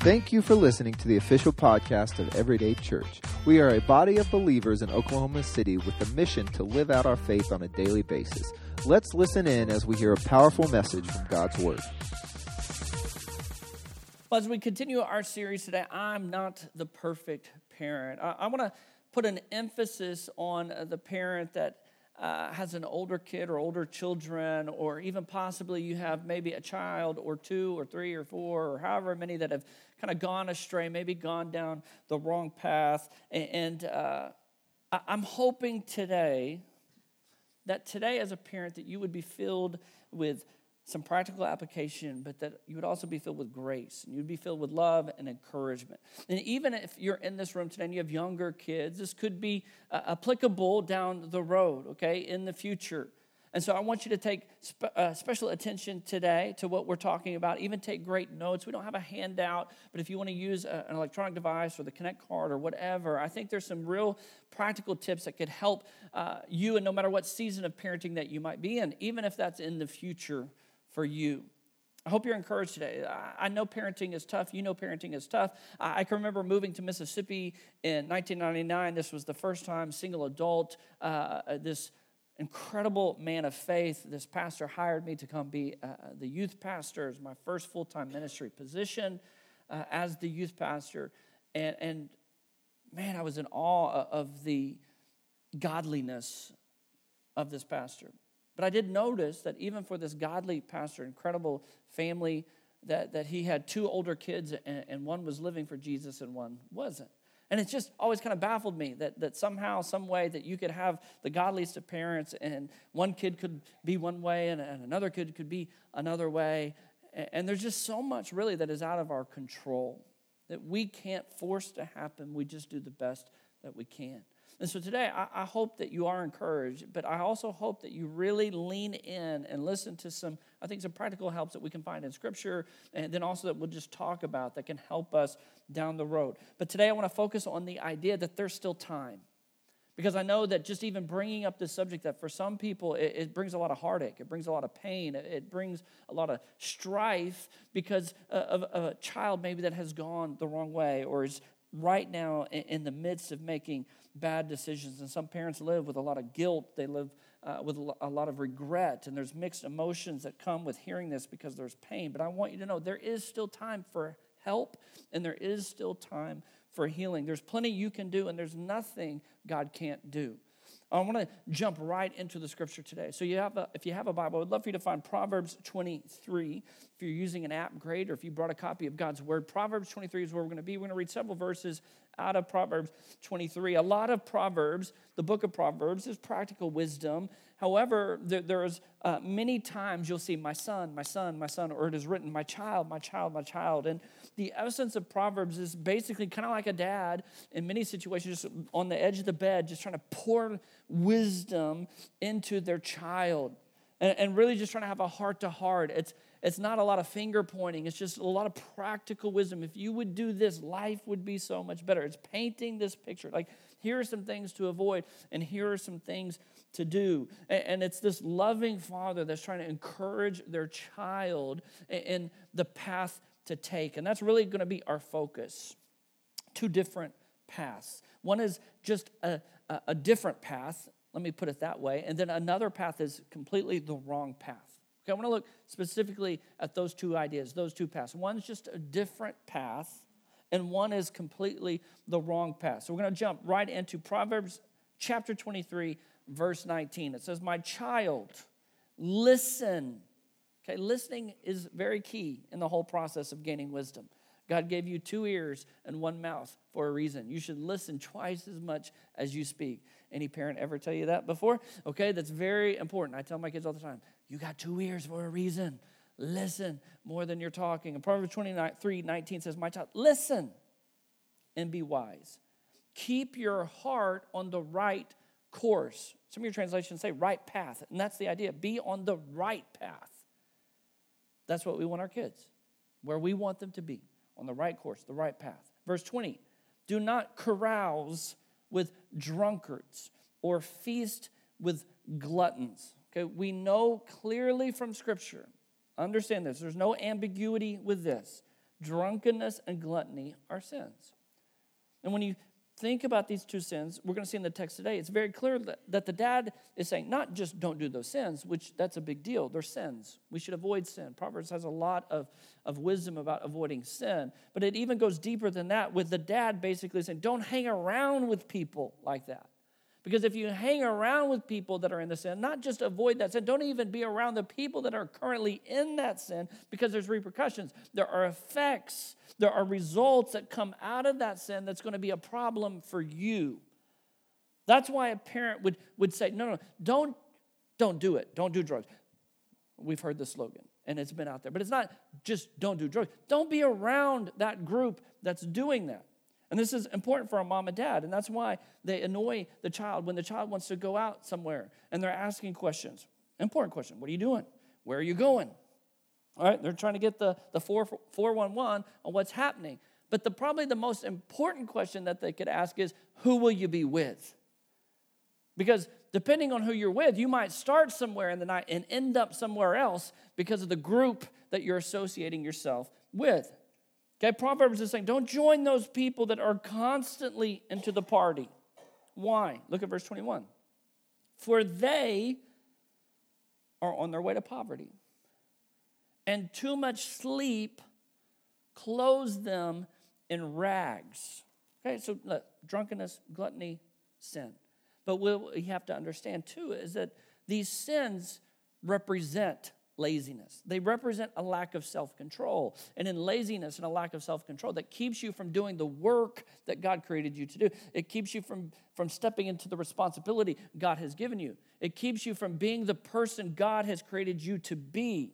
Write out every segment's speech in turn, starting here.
Thank you for listening to the official podcast of Everyday Church. We are a body of believers in Oklahoma City with the mission to live out our faith on a daily basis. Let's listen in as we hear a powerful message from God's Word. Well, as we continue our series today, I'm not the perfect parent. I, I want to put an emphasis on the parent that uh, has an older kid or older children, or even possibly you have maybe a child or two or three or four or however many that have kind of gone astray, maybe gone down the wrong path. And uh, I'm hoping today that today, as a parent, that you would be filled with some practical application, but that you would also be filled with grace and you'd be filled with love and encouragement. And even if you're in this room today and you have younger kids, this could be uh, applicable down the road, okay, in the future. And so I want you to take spe- uh, special attention today to what we're talking about. Even take great notes. We don't have a handout, but if you want to use a, an electronic device or the Connect card or whatever, I think there's some real practical tips that could help uh, you, and no matter what season of parenting that you might be in, even if that's in the future for you. I hope you're encouraged today. I know parenting is tough. You know parenting is tough. I can remember moving to Mississippi in 1999. This was the first time single adult, uh, this incredible man of faith, this pastor hired me to come be uh, the youth pastor as my first full time ministry position uh, as the youth pastor. And, and man, I was in awe of the godliness of this pastor. But I did notice that even for this godly pastor, incredible family, that, that he had two older kids and, and one was living for Jesus and one wasn't. And it's just always kind of baffled me that, that somehow, some way, that you could have the godliest of parents, and one kid could be one way, and, and another kid could be another way. And, and there's just so much, really, that is out of our control that we can't force to happen. We just do the best that we can. And so today, I, I, hope that you are encouraged, but I also hope that you really lean in and listen to some, I think, some practical helps that we can find in Scripture, and then also that we'll just talk about that can help us down the road. But today, I want to focus on the idea that there's still time. Because I know that just even bringing up this subject, that for some people it, it brings a lot of heartache, it brings a lot of pain, it, it brings a lot of strife because uh, of, of, a child maybe that has gone the wrong way or is right now in, in the midst of making bad decisions. And some parents live with a lot of guilt, they live uh, with a lot of regret, and there's mixed emotions that come with hearing this because there's pain. But I want you to know there is still time for help, and there is still time for healing. There's plenty you can do, and there's nothing God can't do. I want to jump right into the scripture today. So, you have a, if you have a Bible, I'd love for you to find Proverbs 23. If you're using an app, great. Or if you brought a copy of God's Word, Proverbs 23 is where we're going to be. We're going to read several verses out of Proverbs 23. A lot of Proverbs, the book of Proverbs, is practical wisdom. However, there, there's uh, many times you'll see my son, my son, my son, or it is written, my child, my child, my child. And the essence of Proverbs is basically kind of like a dad in many situations, just on the edge of the bed, just trying to pour wisdom into their child. And, and really just trying to have a heart to heart. It's it's not a lot of finger pointing, it's just a lot of practical wisdom. If you would do this, life would be so much better. It's painting this picture. Like, here are some things to avoid, and here are some things to do. And it's this loving father that's trying to encourage their child in the path to take. And that's really going to be our focus. Two different paths. One is just a, a, different path, let me put it that way, and then another path is completely the wrong path. Okay, I want to look specifically at those two ideas, those two paths. One's just a different path, and one is completely the wrong path. So we're going to jump right into Proverbs chapter 23, verse 19. It says, My child, listen. Okay, listening is very key in the whole process of gaining wisdom. God gave you two ears and one mouth for a reason. You should listen twice as much as you speak. Any parent ever tell you that before? Okay, that's very important. I tell my kids all the time you got two ears for a reason. Listen more than you're talking. And Proverbs 23 19 says, My child, listen and be wise. Keep your heart on the right course. Some of your translations say right path. And that's the idea. Be on the right path. That's what we want our kids, where we want them to be, on the right course, the right path. Verse 20 Do not carouse with drunkards or feast with gluttons. Okay, we know clearly from Scripture, understand this, there's no ambiguity with this, drunkenness and gluttony are sins. And when you think about these two sins, we're going to see in the text today, it's very clear that, that the dad is saying, not just don't do those sins, which that's a big deal. They're sins. We should avoid sin. Proverbs has a lot of, of wisdom about avoiding sin, but it even goes deeper than that with the dad basically saying, don't hang around with people like that. Because if you hang around with people that are in the sin, not just avoid that sin, don't even be around the people that are currently in that sin because there's repercussions. There are effects, there are results that come out of that sin that's going to be a problem for you. That's why a parent would, would say, no, no, don't, don't do it. Don't do drugs. We've heard the slogan and it's been out there. But it's not just don't do drugs. Don't be around that group that's doing that. And this is important for a mom and dad, and that's why they annoy the child when the child wants to go out somewhere and they're asking questions. Important question What are you doing? Where are you going? All right, they're trying to get the, the 4, 411 on what's happening. But the, probably the most important question that they could ask is Who will you be with? Because depending on who you're with, you might start somewhere in the night and end up somewhere else because of the group that you're associating yourself with. Okay, Proverbs is saying, don't join those people that are constantly into the party. Why? Look at verse 21. For they are on their way to poverty, and too much sleep clothes them in rags. Okay, so look, drunkenness, gluttony, sin. But what we have to understand too is that these sins represent laziness. They represent a lack of self control. And in laziness and a lack of self control, that keeps you from doing the work that God created you to do. It keeps you from, from stepping into the responsibility God has given you. It keeps you from being the person God has created you to be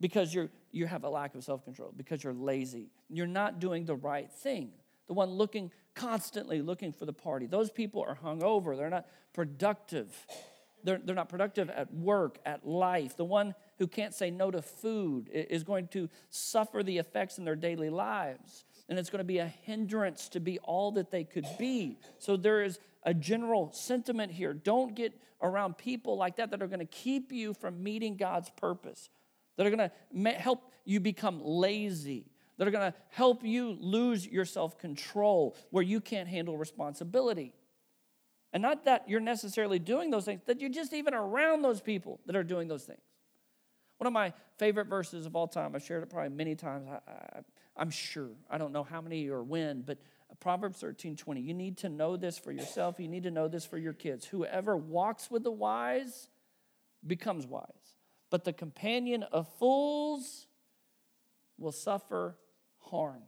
because you're, you have a lack of self control, because you're lazy. You're not doing the right thing. The one looking, constantly looking for the party. Those people are hungover, they're not productive. They're, they're not productive at work, at life. The one who can't say no to food is going to suffer the effects in their daily lives. And it's going to be a hindrance to be all that they could be. So there is a general sentiment here. Don't get around people like that that are going to keep you from meeting God's purpose, that are going to help you become lazy, that are going to help you lose your self control where you can't handle responsibility. And not that you're necessarily doing those things, that you're just even around those people that are doing those things. One of my favorite verses of all time, I've shared it probably many times, I, am sure. I don't know how many or when, but Proverbs 13 20. You need to know this for yourself. You need to know this for your kids. Whoever walks with the wise becomes wise, but the companion of fools will suffer harm.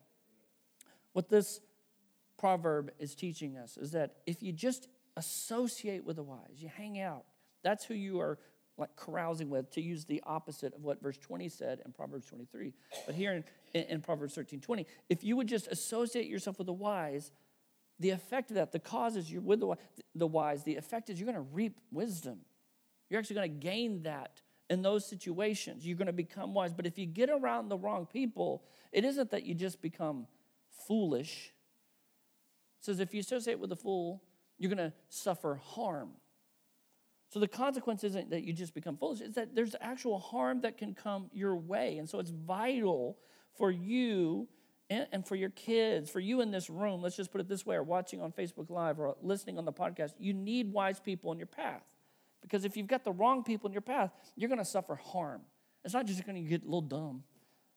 What this proverb is teaching us is that if you just associate with the wise, you hang out, that's who you are like carousing with, to use the opposite of what verse 20 said in Proverbs 23. But here in, in, in Proverbs 13 20, if you would just associate yourself with the wise, the effect of that, the cause is you're with the, the wise, the effect is you're going to reap wisdom. You're actually going to gain that in those situations. You're going to become wise. But if you get around the wrong people, it isn't that you just become foolish. It says if you associate with a fool, you're going to suffer harm. So the consequence isn't that you just become foolish, it's that there's actual harm that can come your way. And so it's vital for you and, for your kids, for you in this room, let's just put it this way, or watching on Facebook Live or listening on the podcast, you need wise people in your path. Because if you've got the wrong people in your path, you're going to suffer harm. It's not just going to get a little dumb.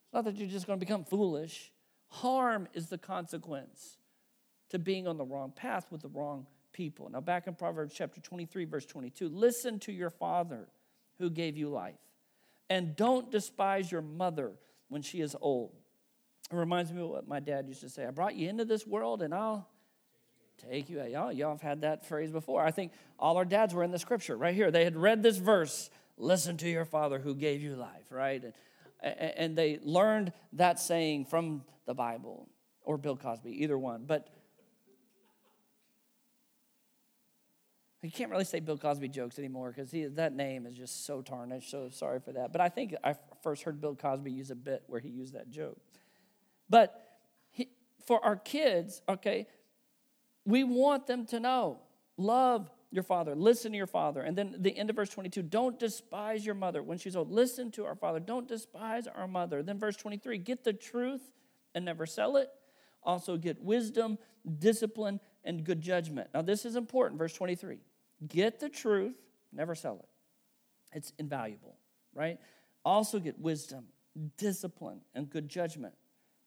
It's not that you're just going to become foolish. Harm is the consequence to being on the wrong path with the wrong people. Now, back in Proverbs chapter 23, verse 22, listen to your father who gave you life, and don't despise your mother when she is old. It reminds me of what my dad used to say I brought you into this world, and I'll take you. Y'all, y'all have had that phrase before. I think all our dads were in the scripture right here. They had read this verse listen to your father who gave you life, right? And, and they learned that saying from the Bible or Bill Cosby, either one. But You can't really say Bill Cosby jokes anymore because that name is just so tarnished. So sorry for that. But I think I first heard Bill Cosby use a bit where he used that joke. But he, for our kids, okay, we want them to know love your father, listen to your father. And then the end of verse 22 don't despise your mother when she's old. Listen to our father, don't despise our mother. Then verse 23 get the truth and never sell it. Also, get wisdom, discipline, and good judgment. Now, this is important. Verse 23 Get the truth, never sell it. It's invaluable, right? Also, get wisdom, discipline, and good judgment.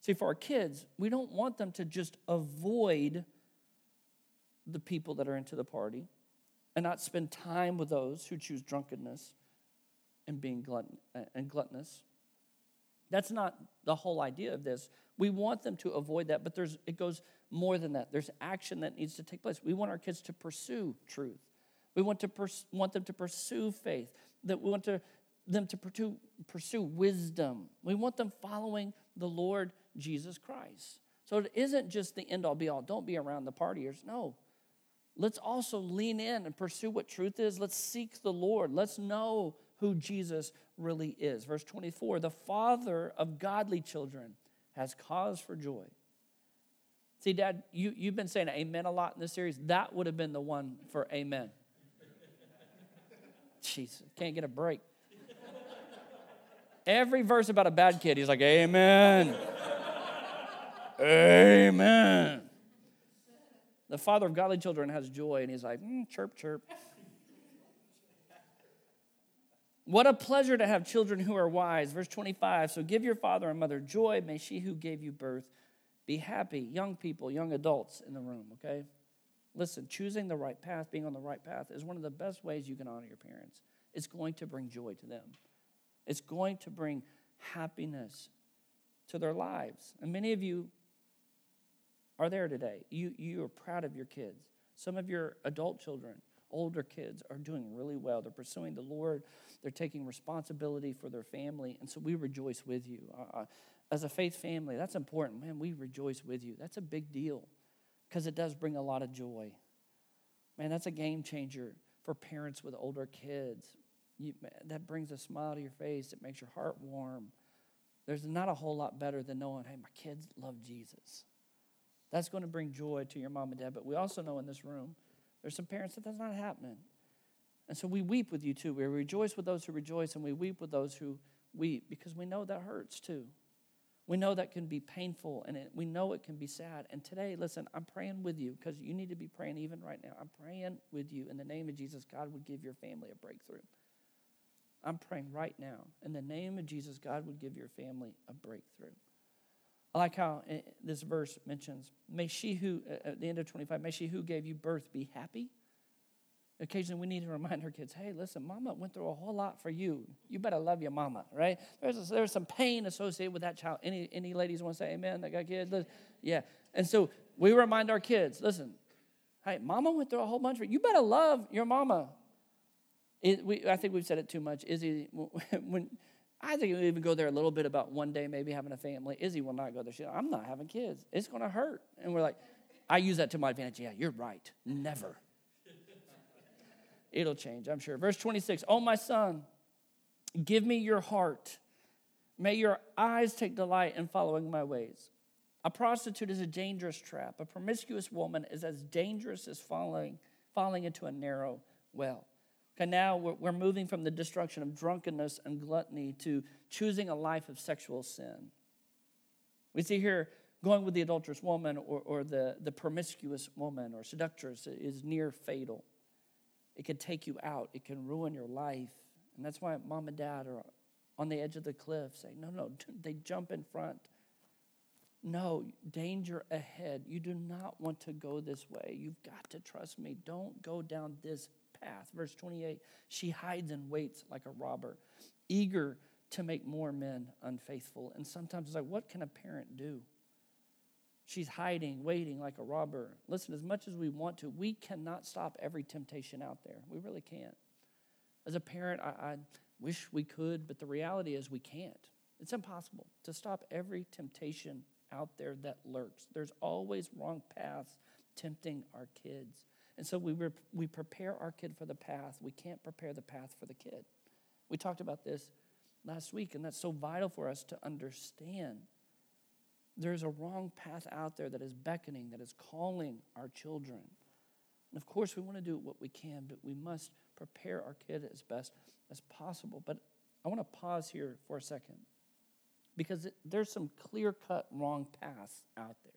See, for our kids, we don't want them to just avoid the people that are into the party and not spend time with those who choose drunkenness and being glutton, and gluttonous. That's not the whole idea of this. We want them to avoid that, but there's, it goes more than that. There's action that needs to take place. We want our kids to pursue truth. We want, to pers- want them to pursue faith. That we want to, them to pursue, pursue wisdom. We want them following the Lord Jesus Christ. So it isn't just the end all be all. Don't be around the partiers. No. Let's also lean in and pursue what truth is. Let's seek the Lord. Let's know who Jesus really is. Verse 24 the father of godly children has cause for joy. See, Dad, you, you've been saying amen a lot in this series. That would have been the one for amen. Jeez, can't get a break. Every verse about a bad kid, he's like, Amen. amen. The father of godly children has joy, and he's like, mm, chirp, chirp. What a pleasure to have children who are wise. Verse 25 So give your father and mother joy. May she who gave you birth be happy. Young people, young adults in the room, okay? Listen, choosing the right path, being on the right path, is one of the best ways you can honor your parents. It's going to bring joy to them, it's going to bring happiness to their lives. And many of you are there today. You, you are proud of your kids. Some of your adult children, older kids, are doing really well. They're pursuing the Lord, they're taking responsibility for their family. And so we rejoice with you. Uh, uh, as a faith family, that's important. Man, we rejoice with you. That's a big deal because it does bring a lot of joy. Man, that's a game changer for parents with older kids. You, that brings a smile to your face, it makes your heart warm. There's not a whole lot better than knowing, hey, my kids love Jesus. That's going to bring joy to your mom and dad. But we also know in this room, there's some parents that that's not happening. And so we weep with you too. We rejoice with those who rejoice, and we weep with those who weep because we know that hurts too. We know that can be painful and it, we know it can be sad. And today, listen, I'm praying with you because you need to be praying even right now. I'm praying with you in the name of Jesus. God would give your family a breakthrough. I'm praying right now in the name of Jesus. God would give your family a breakthrough. I like how eh, this verse mentions, may she who, at the end of 25, may she who gave you birth be happy occasionally we need to remind our kids, hey, listen, mama went through a whole lot for you. You better love your mama, right? There's, there's some pain associated with that child. Any, any ladies want to say amen that got kids? Yeah. And so we remind our kids, listen, hey, mama went through a whole bunch for you. You better love your mama. It, we, I think we've said it too much. Izzy, when, I think we even go there a little bit about one day maybe having a family. Izzy will not go there. She, I'm not having kids. It's going to hurt. And we're like, I use that to my advantage. Yeah, you're right. Never. It'll change, I'm sure. Verse 26 Oh, my son, give me your heart. May your eyes take delight in following my ways. A prostitute is a dangerous trap. A promiscuous woman is as dangerous as falling, falling into a narrow well. Okay, now we're, we're moving from the destruction of drunkenness and gluttony to choosing a life of sexual sin. We see here going with the adulterous woman or, or the, the promiscuous woman or seductress is near fatal. It can take you out, it can ruin your life. And that's why mom and dad are on the edge of the cliff saying, No, no, they jump in front. No, danger ahead. You do not want to go this way. You've got to trust me. Don't go down this path. Verse 28 She hides and waits like a robber, eager to make more men unfaithful. And sometimes it's like, what can a parent do? She's hiding, waiting like a robber. Listen, as much as we want to, we cannot stop every temptation out there. We really can't. As a parent, I, I wish we could, but the reality is we can't. It's impossible to stop every temptation out there that lurks. There's always wrong paths tempting our kids. And so we, rep- we prepare our kid for the path. We can't prepare the path for the kid. We talked about this last week, and that's so vital for us to understand there's a wrong path out there that is beckoning, that is calling our children. And of course, we want to do what we can, but we must prepare our kid as best as possible. But I want to pause here for a second because there's some clear cut wrong paths out there.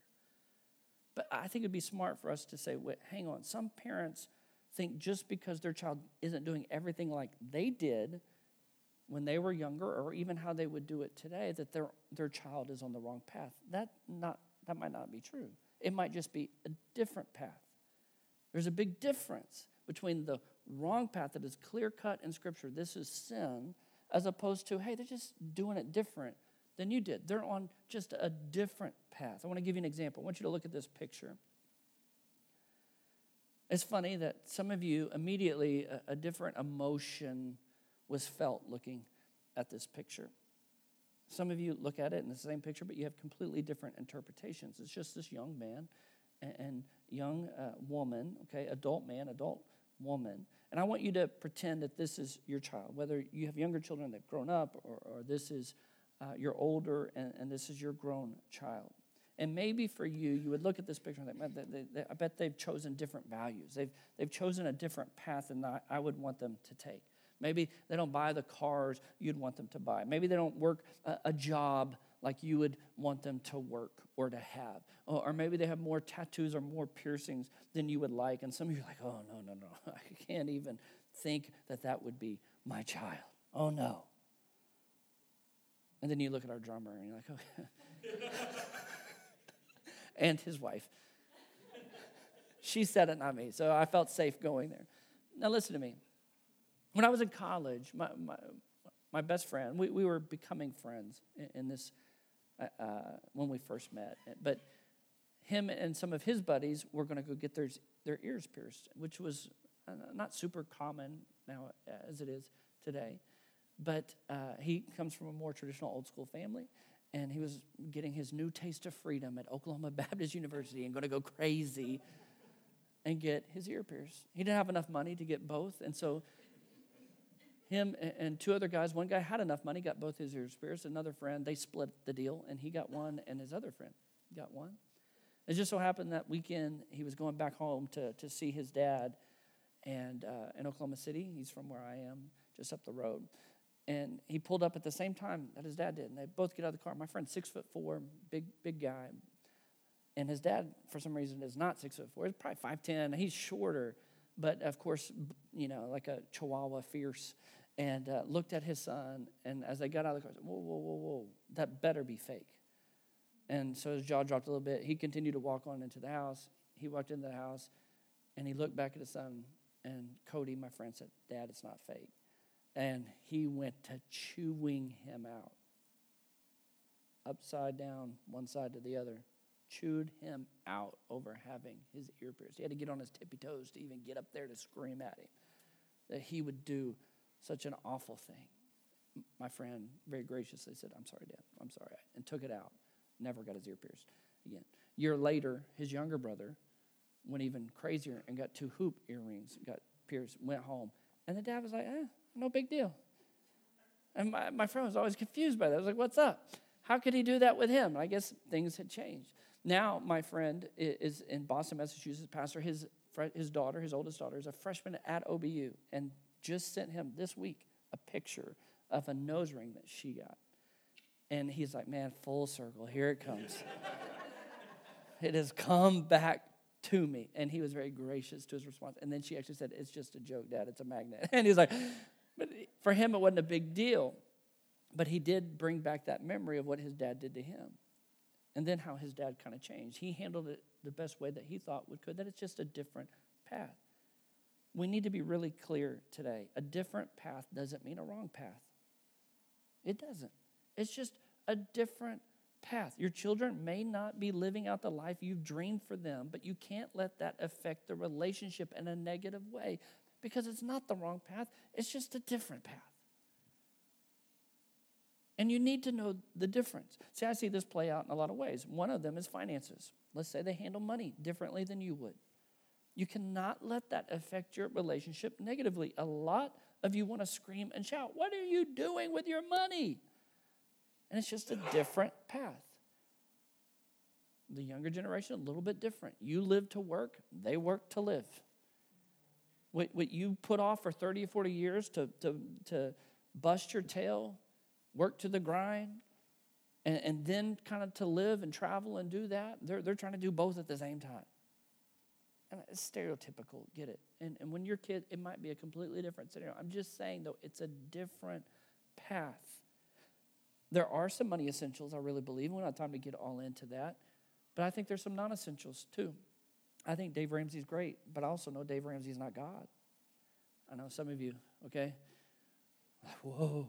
But I think it'd be smart for us to say, wait, hang on. Some parents think just because their child isn't doing everything like they did when they were younger, or even how they would do it today, that their, their child is on the wrong path. That, not, that might not be true. It might just be a different path. There's a big difference between the wrong path that is clear cut in Scripture, this is sin, as opposed to, hey, they're just doing it different than you did. They're on just a different path. I want to give you an example. I want you to look at this picture. It's funny that some of you immediately a, a different emotion was felt looking at this picture. Some of you look at it in the same picture, but you have completely different interpretations. It's just this young man and, young uh, woman, okay, adult man, adult woman. And I want you to pretend that this is your child, whether you have younger children that have grown up or, or this is uh, older and, and this is your grown child. And maybe for you, you would look at this picture and think, they, they, they, I bet they've chosen different values. They've, they've chosen a different path than I would want them to take. Maybe they don't buy the cars you'd want them to buy. Maybe they don't work a, a job like you would want them to work or to have. Or, or, maybe they have more tattoos or more piercings than you would like. And some of you are like, oh, no, no, no. I can't even think that that would be my child. Oh, no. And then you look at our drummer and you're like, okay. and his wife. She said it, not me. So I felt safe going there. Now, listen to me. When I was in college, my, my, my best friend, we, we were becoming friends in, in this, uh, uh when we first met. But him and some of his buddies were going to go get their, their ears pierced, which was uh, not super common now as it is today. But uh, he comes from a more traditional old school family, and he was getting his new taste of freedom at Oklahoma Baptist University and going to go crazy and get his ear pierced. He didn't have enough money to get both, and so him and two other guys, one guy had enough money, got both his ears pierced. Another friend, they split the deal, and he got one, and his other friend got one. It just so happened that weekend he was going back home to, to see his dad and uh, in Oklahoma City. He's from where I am, just up the road. And he pulled up at the same time that his dad did. And they both get out of the car. My friend's six foot four, big, big guy. And his dad, for some reason, is not six foot four. He's probably 5'10. He's shorter, but of course, you know, like a chihuahua, fierce. And uh, looked at his son. And as they got out of the car, said, Whoa, whoa, whoa, whoa. That better be fake. And so his jaw dropped a little bit. He continued to walk on into the house. He walked into the house and he looked back at his son. And Cody, my friend, said, Dad, it's not fake and he went to chewing him out. Upside down, one side to the other. Chewed him out over having his ear pierced. He had to get on his tippy toes to even get up there to scream at him that he would do such an awful thing. My friend very graciously said, I'm sorry, Dad. I'm sorry. And took it out. Never got his ear pierced again. Year later, his younger brother went even crazier and got two hoop earrings, got pierced, went home. And the dad was like, eh, no big deal. And my, my friend was always confused by that. I was like, what's up? How could he do that with him? I guess things had changed. Now, my friend is in Boston, Massachusetts, pastor. His, his daughter, his oldest daughter, is a freshman at OBU and just sent him this week a picture of a nose ring that she got. And he's like, man, full circle, here it comes. it has come back to me. And he was very gracious to his response. And then she actually said, It's just a joke, Dad. It's a magnet. And he's like, but for him, it wasn't a big deal. But he did bring back that memory of what his dad did to him. And then how his dad kind of changed. He handled it the best way that he thought would could, that it's just a different path. We need to be really clear today. A different path doesn't mean a wrong path. It doesn't. It's just a different path. Your children may not be living out the life you've dreamed for them, but you can't let that affect the relationship in a negative way because it's not the wrong path, it's just a different path. And you need to know the difference. See, I see this play out in a lot of ways. One of them is finances. Let's say they handle money differently than you would. You cannot let that affect your relationship negatively. A lot of you want to scream and shout, What are you doing with your money? And it's just a different path. The younger generation, a little bit different. You live to work, they work to live what, what you put off for 30 or 40 years to, to, to bust your tail, work to the grind, and, and then kind of to live and travel and do that. They're, they're trying to do both at the same time. And it's stereotypical, get it. And, and when you're kid, it might be a completely different scenario. I'm just saying, though, it's a different path. There are some money essentials, I really believe. We don't have time to get all into that. But I think there's some non essentials too. I think Dave Ramsey's great, but I also know Dave Ramsey's not God. I know some of you, okay? Whoa.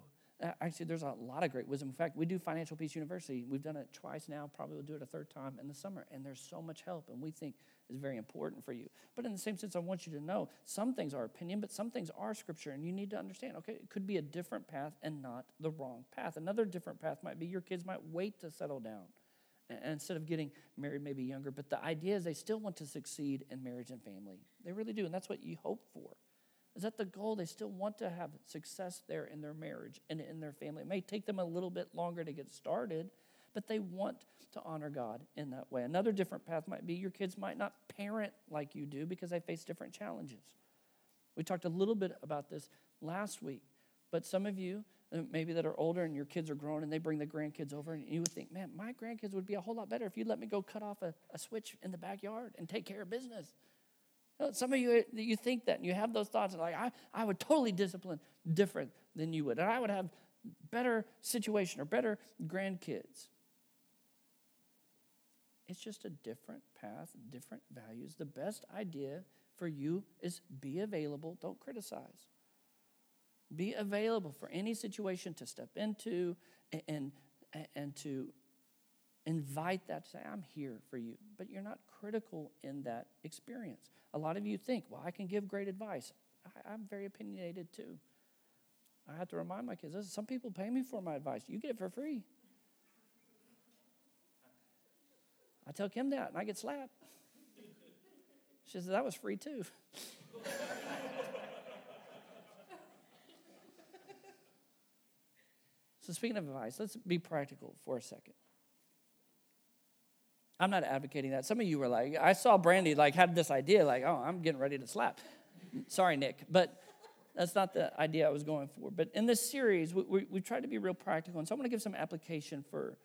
Actually, there's a lot of great wisdom. In fact, we do Financial Peace University. We've done it twice now, probably will do it a third time in the summer. And there's so much help, and we think is very important for you. But in the same sense, I want you to know some things are opinion, but some things are scripture, and you need to understand, okay, it could be a different path and not the wrong path. Another different path might be your kids might wait to settle down instead of getting married maybe younger. But the idea is they still want to succeed in marriage and family. They really do, and that's what you hope for. Is that the goal? They still want to have success there in their marriage and in their family. It may take them a little bit longer to get started, but they want to honor God in that way. Another different path might be your kids might not parent like you do because they face different challenges. We talked a little bit about this last week, but some of you, uh, maybe that are older and your kids are grown and they bring the grandkids over, and you would think, man, my grandkids would be a whole lot better if you'd let me go cut off a, a switch in the backyard and take care of business. Some of you, you think that and you have those thoughts, and like, I, I would totally discipline different than you would, and I would have better situation or better grandkids. It's just a different path, different values. The best idea for you is be available, don't criticize. Be available for any situation to step into and, and, and to invite that to say, I'm here for you. But you're not critical in that experience. A lot of you think, well, I can give great advice. I, am very opinionated too. I have to remind my kids, some people pay me for my advice. You get it for free. I tell Kim that, and I get slapped. She says, that was free too. so, speaking of advice, let's be practical for a second. I'm not advocating that. Some of you were like, I saw Brandy like had this idea, like, oh, I'm getting ready to slap. Sorry, Nick, but that's not the idea I was going for. But in this series, we, we, we tried to be real practical, and so I'm going to give some application for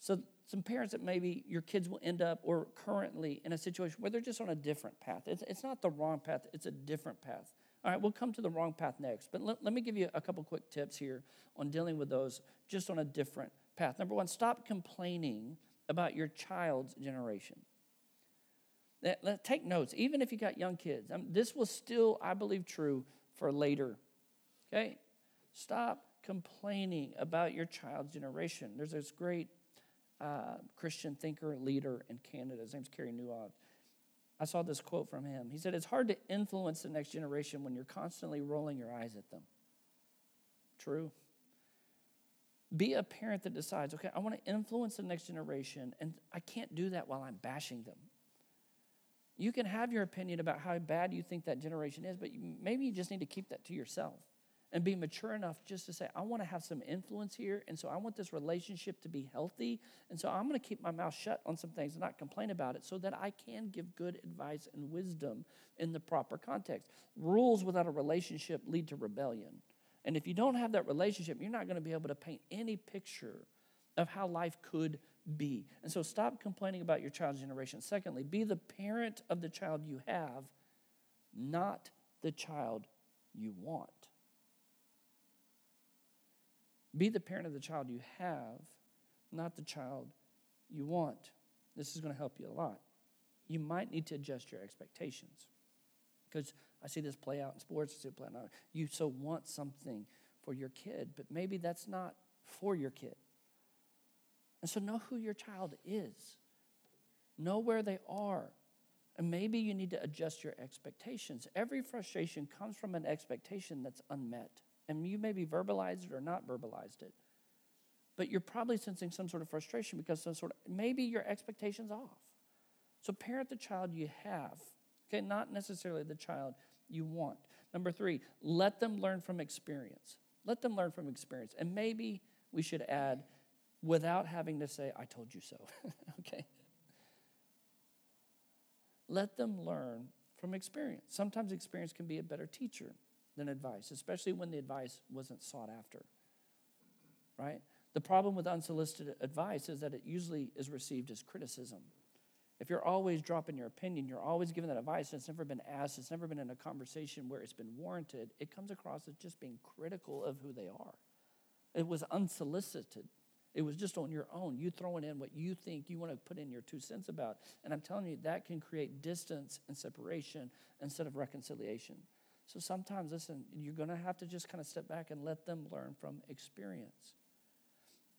so some parents that maybe your kids will end up or currently in a situation where they're just on a different path. It's, it's not the wrong path; it's a different path. All right, we'll come to the wrong path next, but let, let me give you a couple quick tips here on dealing with those just on a different path. Number one, stop complaining about your child's generation. take notes, even if you got young kids. Um, this was still, I believe, true for later. Okay? Stop complaining about your child's generation. There's this great uh, Christian thinker, leader in Canada. His name's Carey Nieuwhof. I saw this quote from him. He said, It's hard to influence the next generation when you're constantly rolling your eyes at them. True. Be a parent that decides, okay, I want to influence the next generation, and I can't do that while I'm bashing them. You can have your opinion about how bad you think that generation is, but maybe you just need to keep that to yourself and be mature enough just to say, I want to have some influence here, and so I want this relationship to be healthy, and so I'm going to keep my mouth shut on some things and not complain about it so that I can give good advice and wisdom in the proper context. Rules without a relationship lead to rebellion. And if you don't have that relationship, you're not going to be able to paint any picture of how life could be. And so stop complaining about your child's generation. Secondly, be the parent of the child you have, not the child you want. Be the parent of the child you have, not the child you want. This is going to help you a lot. You might need to adjust your expectations because I see this play out in sports. I see it play out. You so want something for your kid, but maybe that's not for your kid. And so know who your child is. Know where they are. And maybe you need to adjust your expectations. Every frustration comes from an expectation that's unmet. And you maybe verbalized it or not verbalized it. But you're probably sensing some sort of frustration because some sort of maybe your expectations off. So parent the child you have Okay, not necessarily the child you want. Number three, let them learn from experience. Let them learn from experience. And maybe we should add, without having to say, I told you so. okay? Let them learn from experience. Sometimes experience can be a better teacher than advice, especially when the advice wasn't sought after. Right? The problem with unsolicited advice is that it usually is received as criticism. If you're always dropping your opinion, you're always giving that advice, and it's never been asked, it's never been in a conversation where it's been warranted, it comes across as just being critical of who they are. It was unsolicited. It was just on your own. You throwing in what you think you want to put in your two cents about. And I'm telling you, that can create distance and separation instead of reconciliation. So sometimes, listen, you're going to have to just kind of step back and let them learn from experience.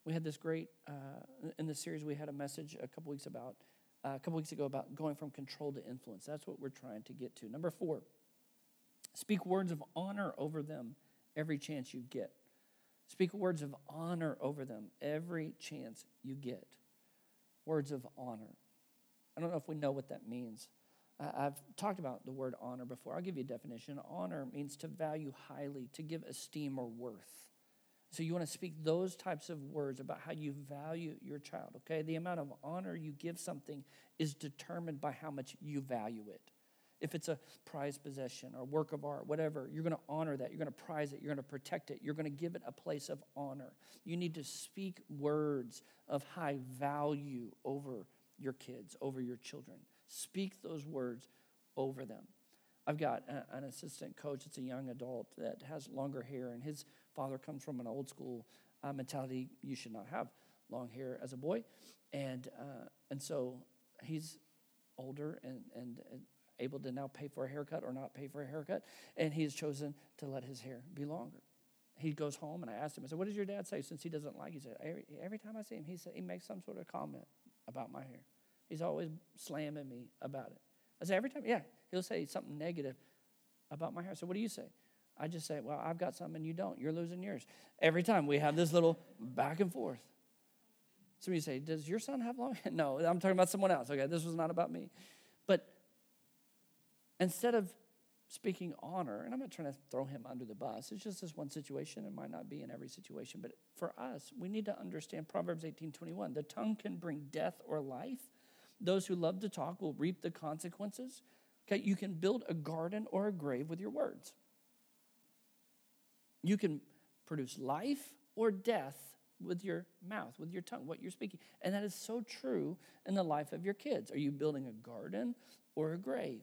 We had this great, uh, in the series, we had a message a couple weeks about, uh, a couple weeks ago about going from control to influence. That's what we're trying to get to. Number four, speak words of honor over them every chance you get. Speak words of honor over them every chance you get. Words of honor. I don't know if we know what that means. I've talked about the word honor before. I'll give you a definition. Honor means to value highly, to give esteem or worth. So you want to speak those types of words about how you value your child, okay? The amount of honor you give something is determined by how much you value it. If it's a prized possession or work of art, whatever, you're going to honor that. You're going to prize it. You're going to protect it. You're going to give it a place of honor. You need to speak words of high value over your kids, over your children. Speak those words over them. I've got a, an assistant coach, it's a young adult that has longer hair, and his father comes from an old school uh, mentality you should not have long hair as a boy. And, uh, and so he's older and, and, and able to now pay for a haircut or not pay for a haircut, and he has chosen to let his hair be longer. He goes home, and I asked him, I said, What does your dad say since he doesn't like? He said, Every, every time I see him, he, said, he makes some sort of comment about my hair. He's always slamming me about it. I say, every time, yeah, he'll say something negative about my hair. So what do you say? I just say, well, I've got something and you don't. You're losing yours. Every time we have this little back and forth. Some of you say, does your son have long hair? No, I'm talking about someone else. Okay, this was not about me. But instead of speaking honor, and I'm not trying to throw him under the bus. It's just this one situation. It might not be in every situation. But for us, we need to understand Proverbs 18 21. The tongue can bring death or life, those who love to talk will reap the consequences. Okay, you can build a garden or a grave with your words. You can produce life or death with your mouth, with your tongue, what you're speaking. And that is so true in the life of your kids. Are you building a garden or a grave?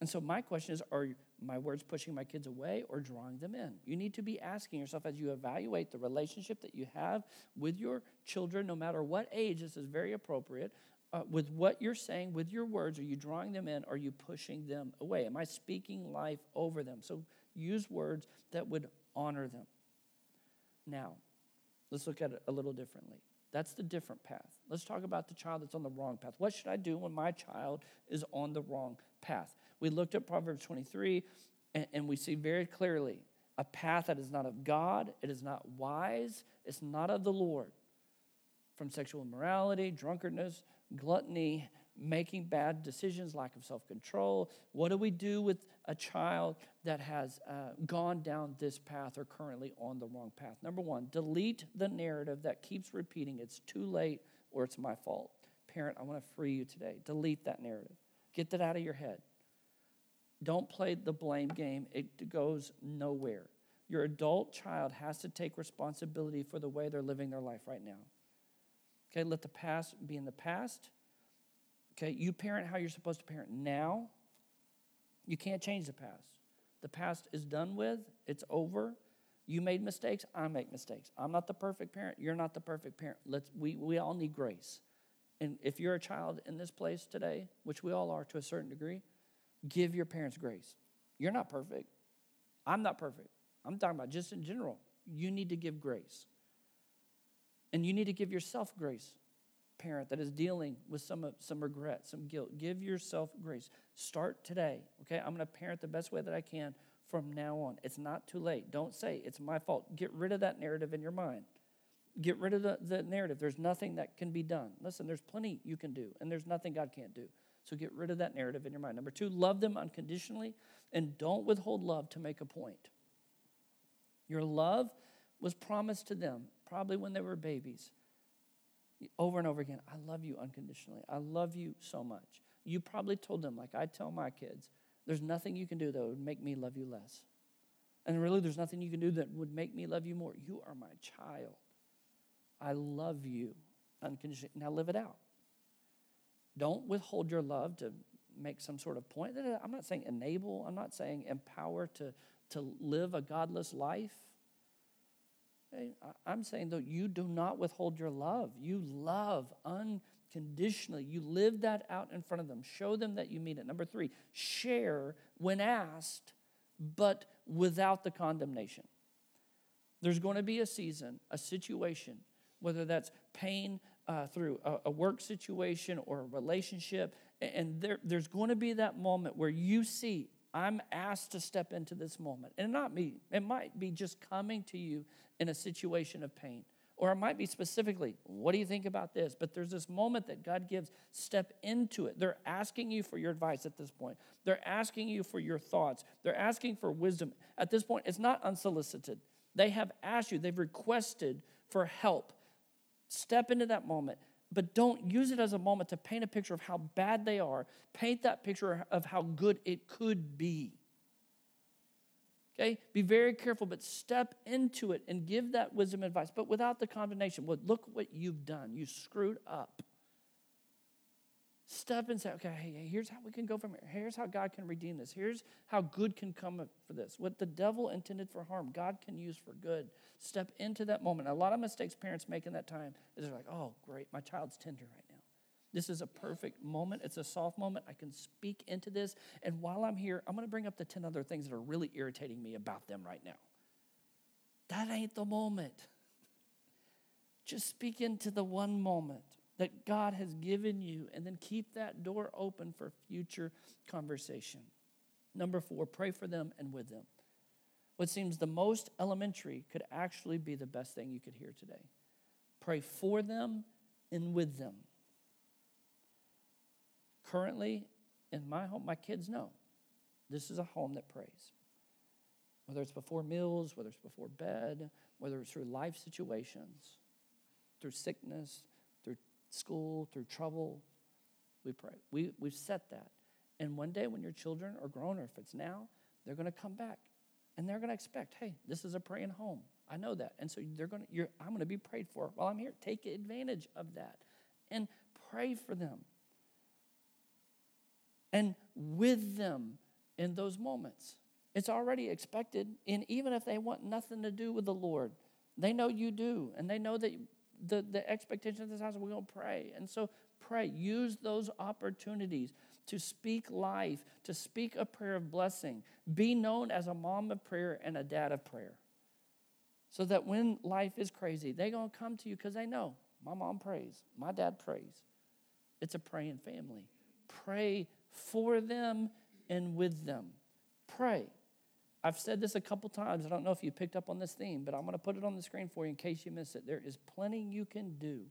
And so, my question is are my words pushing my kids away or drawing them in? You need to be asking yourself as you evaluate the relationship that you have with your children, no matter what age, this is very appropriate uh, with what you're saying, with your words, are you drawing them in? Are you pushing them away? Am I speaking life over them? So use words that would honor them. Now, let's look at it a little differently. That's the different path. Let's talk about the child that's on the wrong path. What should I do when my child is on the wrong path? We looked at Proverbs 23, and, and we see very clearly a path that is not of God, it is not wise, it's not of the Lord. From sexual immorality, drunkenness, gluttony, making bad decisions, lack of self control. What do we do with a child that has uh, gone down this path or currently on the wrong path? Number one, delete the narrative that keeps repeating it's too late or it's my fault. Parent, I want to free you today. Delete that narrative, get that out of your head. Don't play the blame game, it goes nowhere. Your adult child has to take responsibility for the way they're living their life right now. Okay, let the past be in the past. Okay, you parent how you're supposed to parent now. You can't change the past. The past is done with, it's over. You made mistakes, I make mistakes. I'm not the perfect parent, you're not the perfect parent. Let's we, we all need grace. And if you're a child in this place today, which we all are to a certain degree, give your parents grace. You're not perfect. I'm not perfect. I'm talking about just in general. You need to give grace. And you need to give yourself grace, parent that is dealing with some, uh, some regret, some guilt. Give yourself grace. Start today, okay? I'm going to parent the best way that I can from now on. It's not too late. Don't say it's my fault. Get rid of that narrative in your mind. Get rid of the, the narrative. There's nothing that can be done. Listen, there's plenty you can do, and there's nothing God can't do. So get rid of that narrative in your mind. Number two, love them unconditionally and don't withhold love to make a point. Your love was promised to them probably when they were babies, over and over again, I love you unconditionally. I love you so much. You probably told them, like I tell my kids, there's nothing you can do that would make me love you less. And really, there's nothing you can do that would make me love you more. You are my child. I love you unconditionally. Now live it out. Don't withhold your love to make some sort of point. I'm not saying enable, I'm not saying empower to, to live a godless life. I'm saying, though, you do not withhold your love. You love unconditionally. You live that out in front of them. Show them that you mean it. Number three, share when asked, but without the condemnation. There's going to be a season, a situation, whether that's pain uh, through a, a, work situation or a relationship, and there, there's going to be that moment where you see, I'm asked to step into this moment. And not me, it might be just coming to you in a situation of pain. Or it might be specifically, what do you think about this? But there's this moment that God gives, step into it. They're asking you for your advice at this point. They're asking you for your thoughts. They're asking for wisdom. At this point, it's not unsolicited. They have asked you, they've requested for help. Step into that moment, but don't use it as a moment to paint a picture of how bad they are. Paint that picture of how good it could be. Okay? Be very careful, but step into it and give that wisdom advice, but without the condemnation. Well, look what you've done. You screwed up. Step and say, okay, here's how we can go from here. Here's how God can redeem this. Here's how good can come for this. What the devil intended for harm, God can use for good. Step into that moment. A lot of mistakes parents make in that time is they're like, oh, great, my child's tender right now. This is a perfect moment. It's a soft moment. I can speak into this. And while I'm here, I'm going to bring up the 10 other things that are really irritating me about them right now. That ain't the moment. Just speak into the one moment that God has given you and then keep that door open for future conversation. Number four, pray for them and with them. What seems the most elementary could actually be the best thing you could hear today. Pray for them and with them. Currently, in my home, my kids know this is a home that prays. Whether it's before meals, whether it's before bed, whether it's through life situations, through sickness, school, through trouble, we pray. We, we've set that. And one day when your children are grown, or if it's now, they're going to come back and they're going to expect, hey, this is a praying home. I know that. And so they're going to, you're, I'm going to be prayed for while I'm here. Take advantage of that and pray for them and with them in those moments. It's already expected, and even if they want nothing to do with the Lord, they know you do, and they know that the, the expectation of this house, we're going to pray. And so pray. Use those opportunities to speak life, to speak a prayer of blessing. Be known as a mom of prayer and a dad of prayer. So that when life is crazy, they're going to come to you because they know my mom prays, my dad prays. It's a praying family. Pray for them and with them. Pray. I've said this a couple times. I don't know if you picked up on this theme, but I'm going to put it on the screen for you in case you miss it. There is plenty you can do,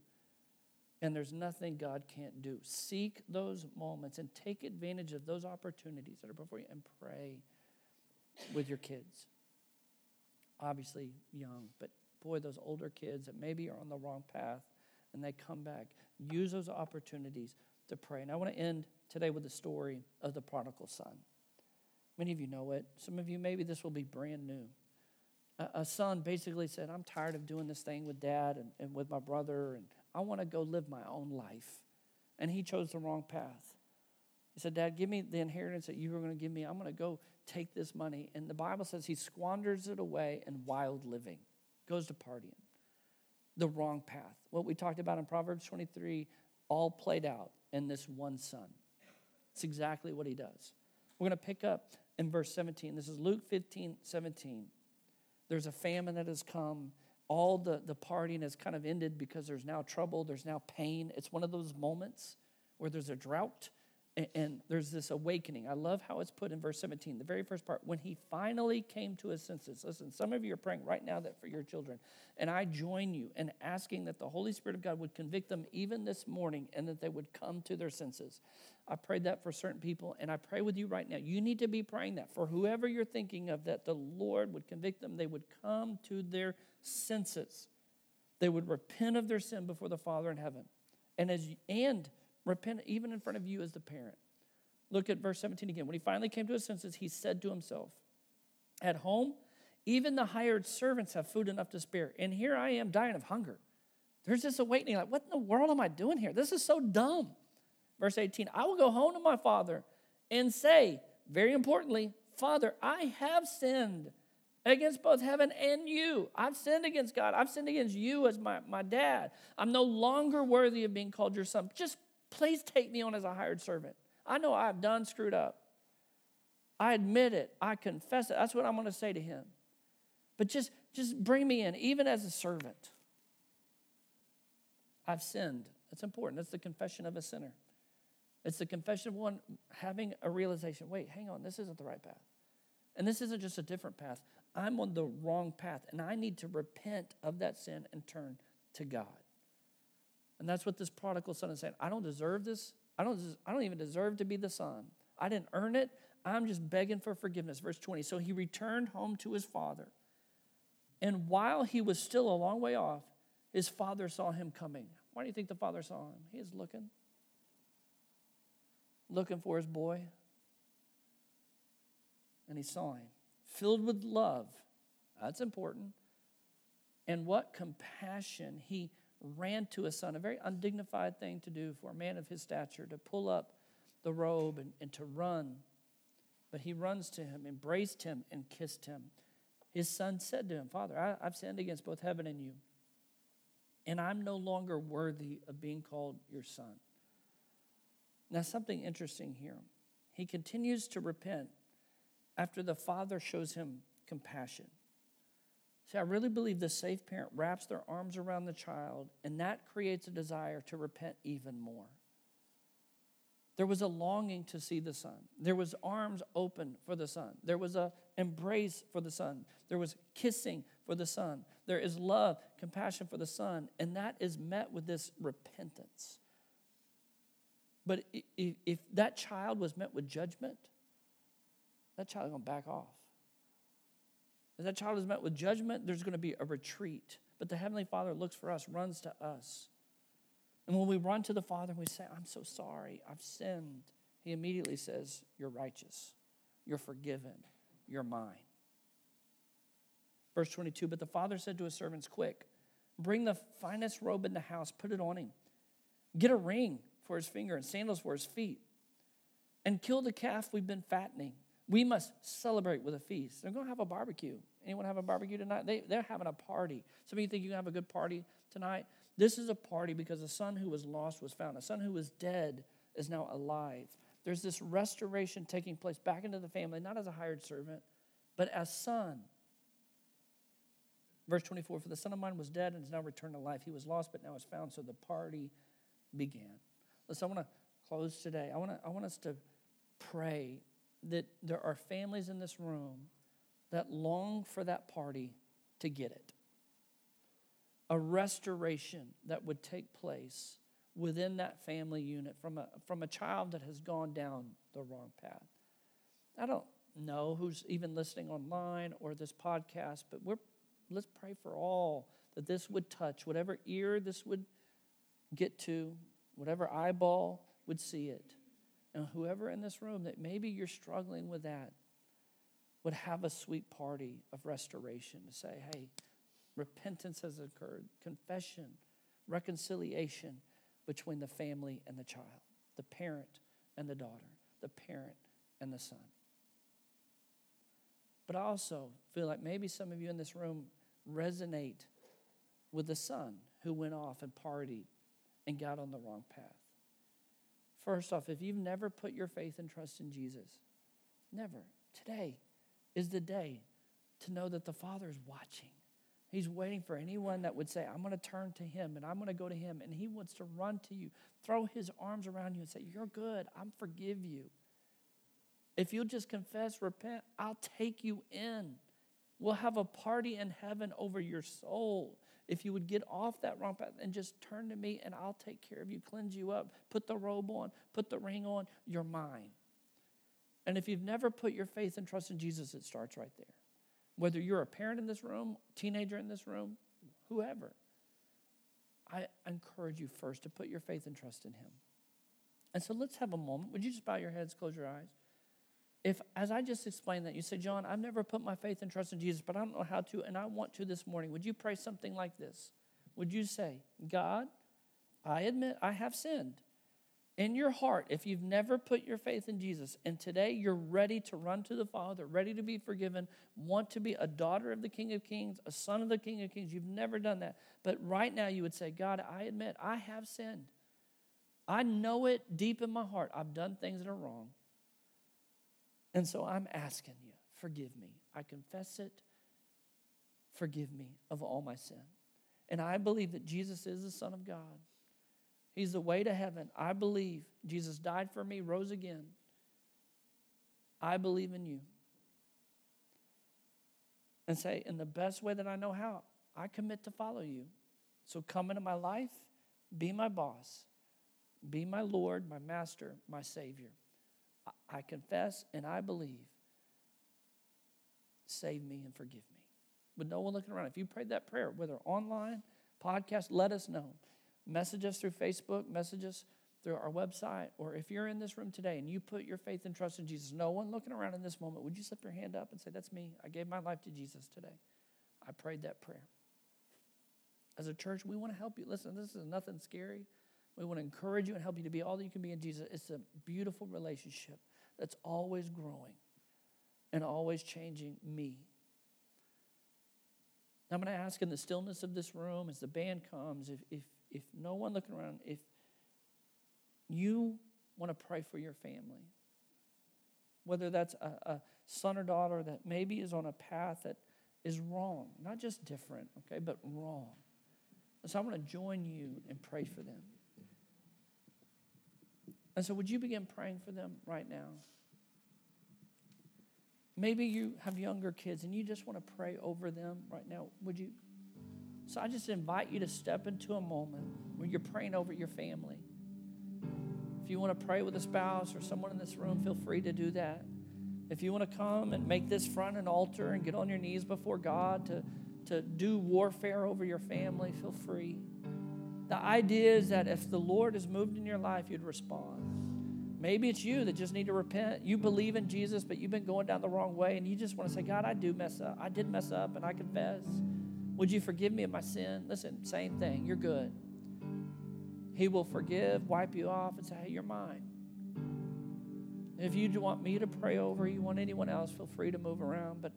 and there's nothing God can't do. Seek those moments and take advantage of those opportunities that are before you and pray with your kids. Obviously, young, but boy, those older kids that maybe are on the wrong path and they come back, use those opportunities to pray. And I want to end today with the story of the prodigal son. Many of you know it. Some of you, maybe this will be brand new. A, a son basically said, I'm tired of doing this thing with dad and, and with my brother, and I want to go live my own life. And he chose the wrong path. He said, Dad, give me the inheritance that you were going to give me. I'm going to go take this money. And the Bible says he squanders it away in wild living, goes to partying. The wrong path. What we talked about in Proverbs 23 all played out in this one son. It's exactly what he does. We're going to pick up in verse 17. This is Luke 15, 17. There's a famine that has come. All the, the partying has kind of ended because there's now trouble, there's now pain. It's one of those moments where there's a drought and there's this awakening. I love how it's put in verse 17, the very first part. When he finally came to his senses. Listen, some of you are praying right now that for your children. And I join you in asking that the Holy Spirit of God would convict them even this morning and that they would come to their senses. I prayed that for certain people, and I pray with you right now. You need to be praying that for whoever you're thinking of, that the Lord would convict them. They would come to their senses. They would repent of their sin before the Father in heaven. And as you, and repent even in front of you as the parent. Look at verse 17 again. When he finally came to his senses, he said to himself, At home, even the hired servants have food enough to spare, and here I am dying of hunger. There's this awakening like, what in the world am I doing here? This is so dumb. Verse 18 I will go home to my father and say, very importantly, Father, I have sinned against both heaven and you. I've sinned against God. I've sinned against you as my, my dad. I'm no longer worthy of being called your son. Just please take me on as a hired servant. I know I've done screwed up. I admit it. I confess it. That's what I'm going to say to him. But just, just bring me in, even as a servant. I've sinned. That's important. That's the confession of a sinner. It's the confession of one having a realization wait, hang on, this isn't the right path. And this isn't just a different path. I'm on the wrong path, and I need to repent of that sin and turn to God. And that's what this prodigal son is saying. I don't deserve this. I don't, I don't even deserve to be the son. I didn't earn it. I'm just begging for forgiveness. Verse 20. So he returned home to his father. And while he was still a long way off, his father saw him coming. Why do you think the father saw him? He was looking, looking for his boy. And he saw him, filled with love. That's important. And what compassion. He ran to his son, a very undignified thing to do for a man of his stature, to pull up the robe and, and to run. But he runs to him, embraced him, and kissed him. His son said to him, Father, I, I've sinned against both heaven and you, and I'm no longer worthy of being called your son. Now, something interesting here. He continues to repent after the father shows him compassion. See, I really believe the safe parent wraps their arms around the child, and that creates a desire to repent even more. There was a longing to see the son. There was arms open for the son. There was a embrace for the son. There was kissing for the son. There is love, compassion for the son, and that is met with this repentance. But if that child was met with judgment, that child going to back off. As that child is met with judgment, there's going to be a retreat. But the Heavenly Father looks for us, runs to us. And when we run to the Father and we say, I'm so sorry, I've sinned, He immediately says, You're righteous, you're forgiven, you're mine. Verse 22 But the Father said to his servants, Quick, bring the finest robe in the house, put it on him. Get a ring for his finger and sandals for his feet. And kill the calf we've been fattening we must celebrate with a feast. They're going to have a barbecue. Anyone have a barbecue tonight? They, they're having a party. Some of you think you have a good party tonight? This is a party because the son who was lost was found. A son who was dead is now alive. There's this restoration taking place back into the family, not as a hired servant, but as son. Verse 24 For the son of mine was dead and is now returned to life. He was lost, but now is found. So the party began. Listen, I want to close today. I want, to, I want us to pray that there are families in this room that long for that party to get it. A restoration that would take place within that family unit from a, from a child that has gone down the wrong path. I don't know who's even listening online or this podcast, but we're, let's pray for all that this would touch, whatever ear this would get to, whatever eyeball would see it and whoever in this room that maybe you're struggling with that would have a sweet party of restoration to say, hey, repentance has occurred, confession, reconciliation between the family and the child, the parent and the daughter, the parent and the son. But I also feel like maybe some of you in this room resonate with the son who went off and partied and got on the wrong path. First off, if you've never put your faith and trust in Jesus, never, today is the day to know that the Father is watching. He's waiting for anyone that would say, I'm going to turn to Him and I'm going to go to Him. And He wants to run to you, throw His arms around you and say, You're good. I'm forgive you. If you'll just confess, repent, I'll take you in. We'll have a party in heaven over your soul if you would get off that wrong path and just turn to me and I'll take care of you, cleanse you up, put the robe on, put the ring on, you're mine. And if you've never put your faith and trust in Jesus, it starts right there. Whether you're a parent in this room, teenager in this room, whoever, I encourage you first to put your faith and trust in Him. And so let's have a moment. Would you just bow your heads, close your eyes? If, as I just explained that, you say, John, I've never put my faith and trust in Jesus, but I don't know how to, and I want to this morning, would you pray something like this would you say, God, I admit I have sinned? In your heart, if you've never put your faith in Jesus, and today you're ready to run to the Father, ready to be forgiven, want to be a daughter of the King of Kings, a son of the King of Kings, you've never done that. But right now you would say, God, I admit I have sinned. I know it deep in my heart. I've done things that are wrong. And so I'm asking you, forgive me. I confess it. Forgive me of all my sin. And I believe that Jesus is the Son of God. He's the way to heaven. I believe Jesus died for me, rose again. I believe in you. And say, in the best way that I know how, I commit to follow you. So come into my life, be my boss, be my Lord, my master, my Savior. I confess and I believe. Save me and forgive me. With no one looking around. If you prayed that prayer, whether online, podcast, let us know. Message us through Facebook, message us through our website, or if you're in this room today and you put your faith and trust in Jesus, no one looking around in this moment, would you slip your hand up and say, That's me. I gave my life to Jesus today. I prayed that prayer. As a church, we want to help you. Listen, this is nothing scary. We want to encourage you and help you to be all that you can be in Jesus. It's a beautiful relationship that's always growing and always changing me. I'm going to ask in the stillness of this room as the band comes, if, if, if no one looking around, if you want to pray for your family, whether that's a, a son or daughter that maybe is on a path that is wrong, not just different, okay, but wrong. So I want to join you and pray for them. And so, would you begin praying for them right now? Maybe you have younger kids and you just want to pray over them right now. Would you? So, I just invite you to step into a moment where you're praying over your family. If you want to pray with a spouse or someone in this room, feel free to do that. If you want to come and make this front an altar and get on your knees before God to, to do warfare over your family, feel free. The idea is that if the Lord has moved in your life, you'd respond. Maybe it's you that just need to repent. You believe in Jesus, but you've been going down the wrong way, and you just want to say, God, I do mess up. I did mess up, and I confess. Would you forgive me of my sin? Listen, same thing. You're good. He will forgive, wipe you off, and say, hey, you're mine. If you want me to pray over, you want anyone else, feel free to move around. But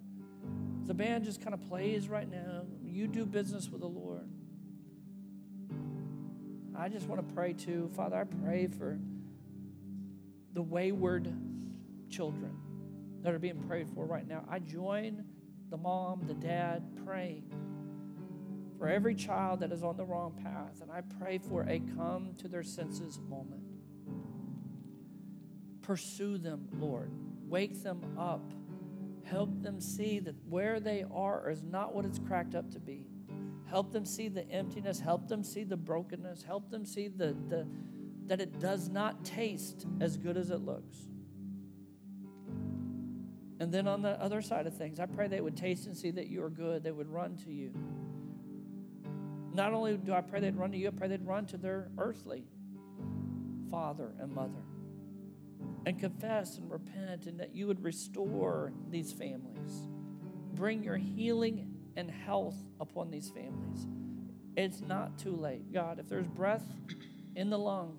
the band just kind of plays right now. You do business with the Lord. I just want to pray too. Father, I pray for the wayward children that are being prayed for right now. I join the mom, the dad praying for every child that is on the wrong path. And I pray for a come to their senses moment. Pursue them, Lord. Wake them up. Help them see that where they are is not what it's cracked up to be. Help them see the emptiness. Help them see the brokenness. Help them see the, the, that it does not taste as good as it looks. And then on the other side of things, I pray they would taste and see that you are good. They would run to you. Not only do I pray they'd run to you, I pray they'd run to their earthly father and mother and confess and repent and that you would restore these families. Bring your healing and health upon these families. It's not too late. God, if there's breath in the lung,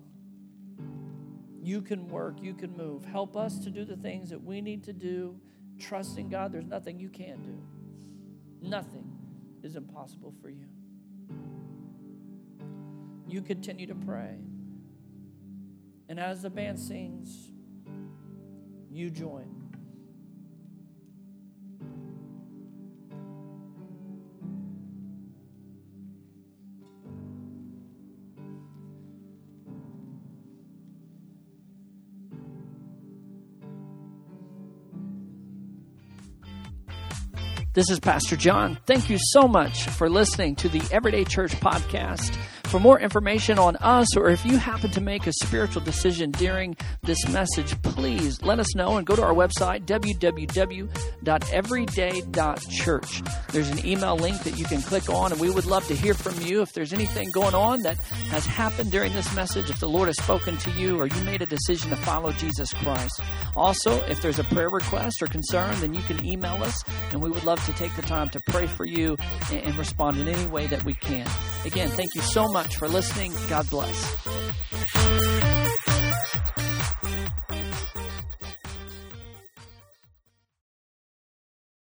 you can work, you can move. Help us to do the things that we need to do, trusting God. There's nothing you can't do, nothing is impossible for you. You continue to pray. And as the band sings, you join. This is Pastor John. Thank you so much for listening to the Everyday Church podcast. For more information on us, or if you happen to make a spiritual decision during this message, please let us know and go to our website, www.everyday.church. There's an email link that you can click on, and we would love to hear from you. If there's anything going on that has happened during this message, if the Lord has spoken to you, or you made a decision to follow Jesus Christ, Also, if there's a prayer request or concern, then you can email us, and we would love to take the time to pray for you and respond in any way that we can. Again, thank you so much for listening. God bless.